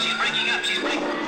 She's breaking up. She's breaking.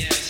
Yes,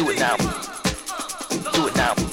Do it now. Do it now.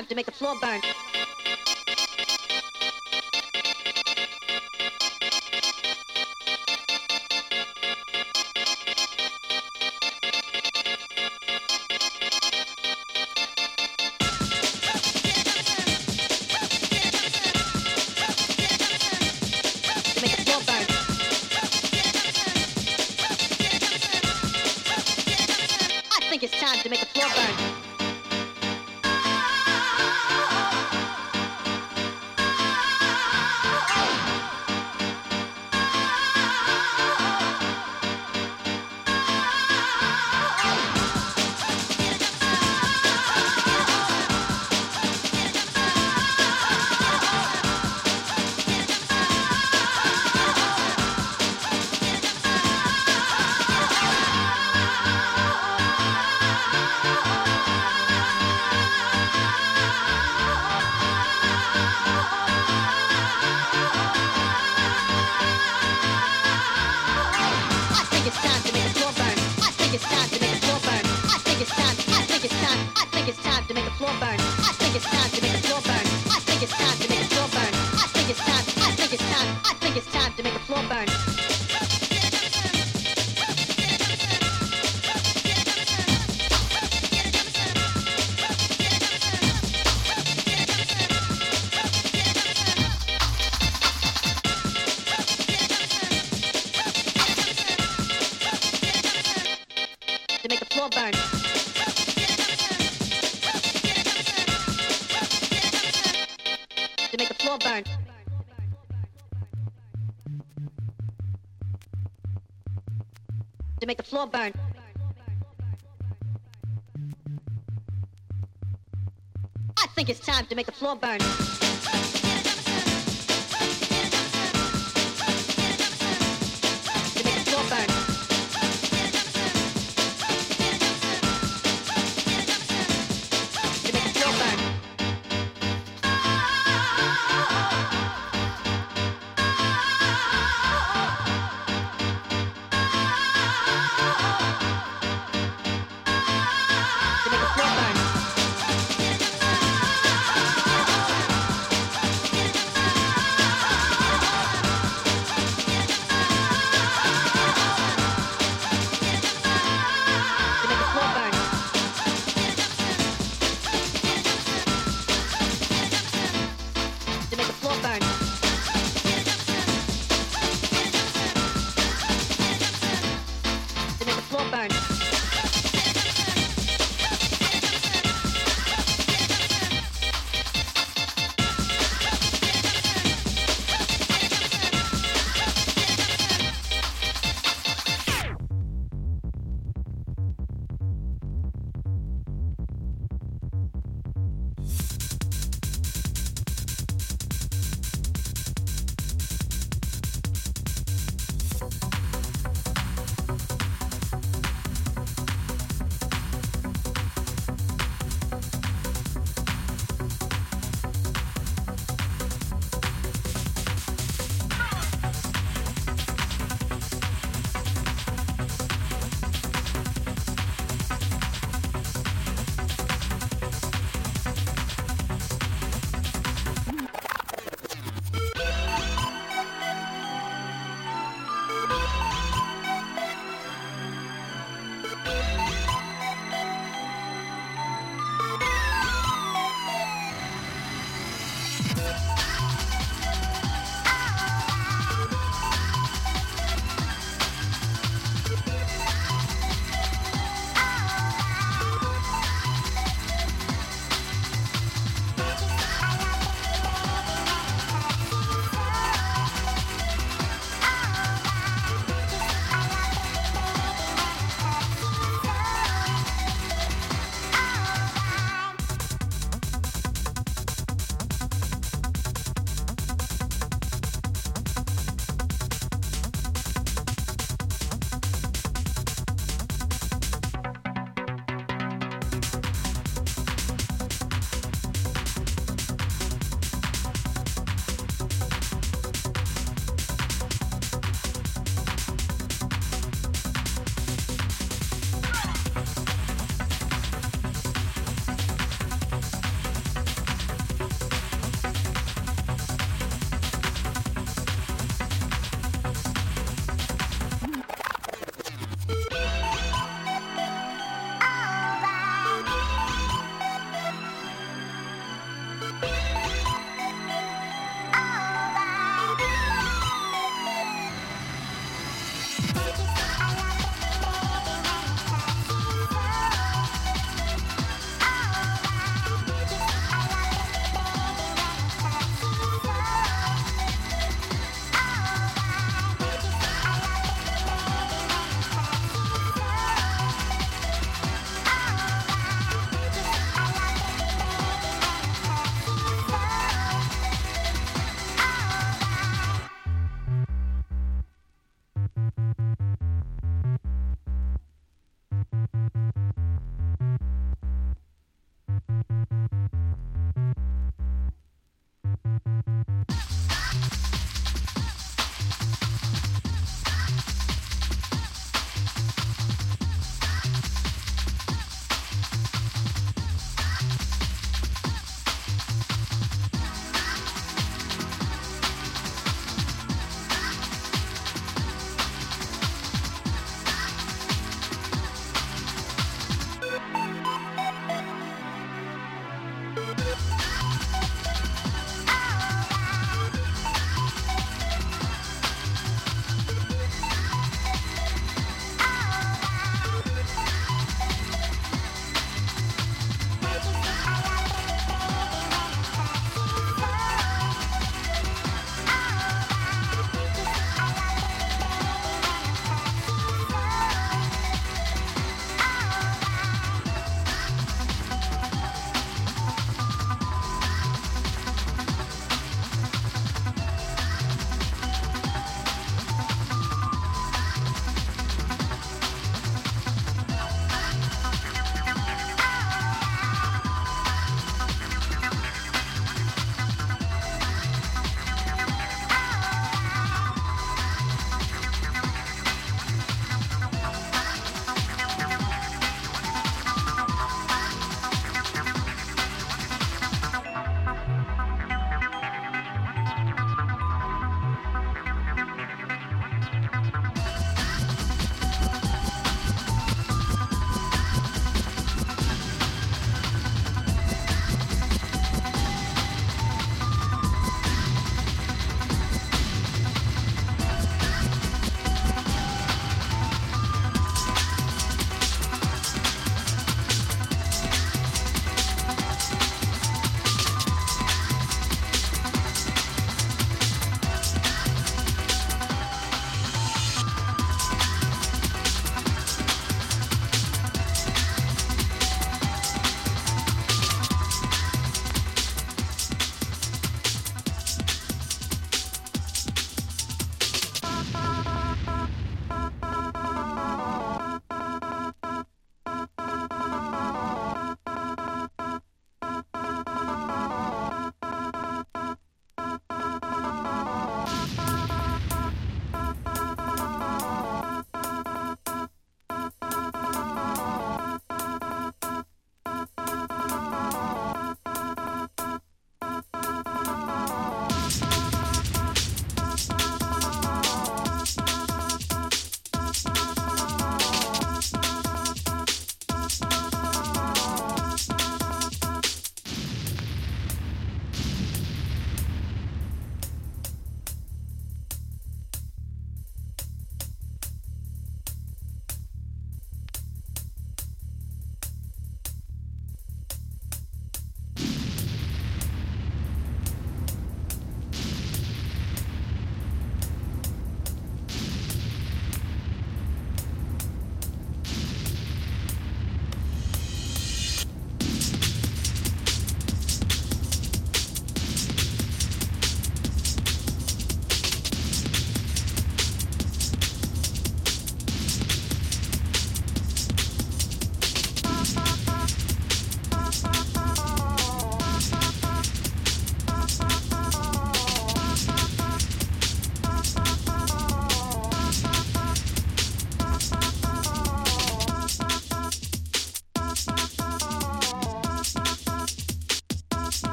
alive to make the floor burn. to make the floor burn. I think it's time to make the floor burn.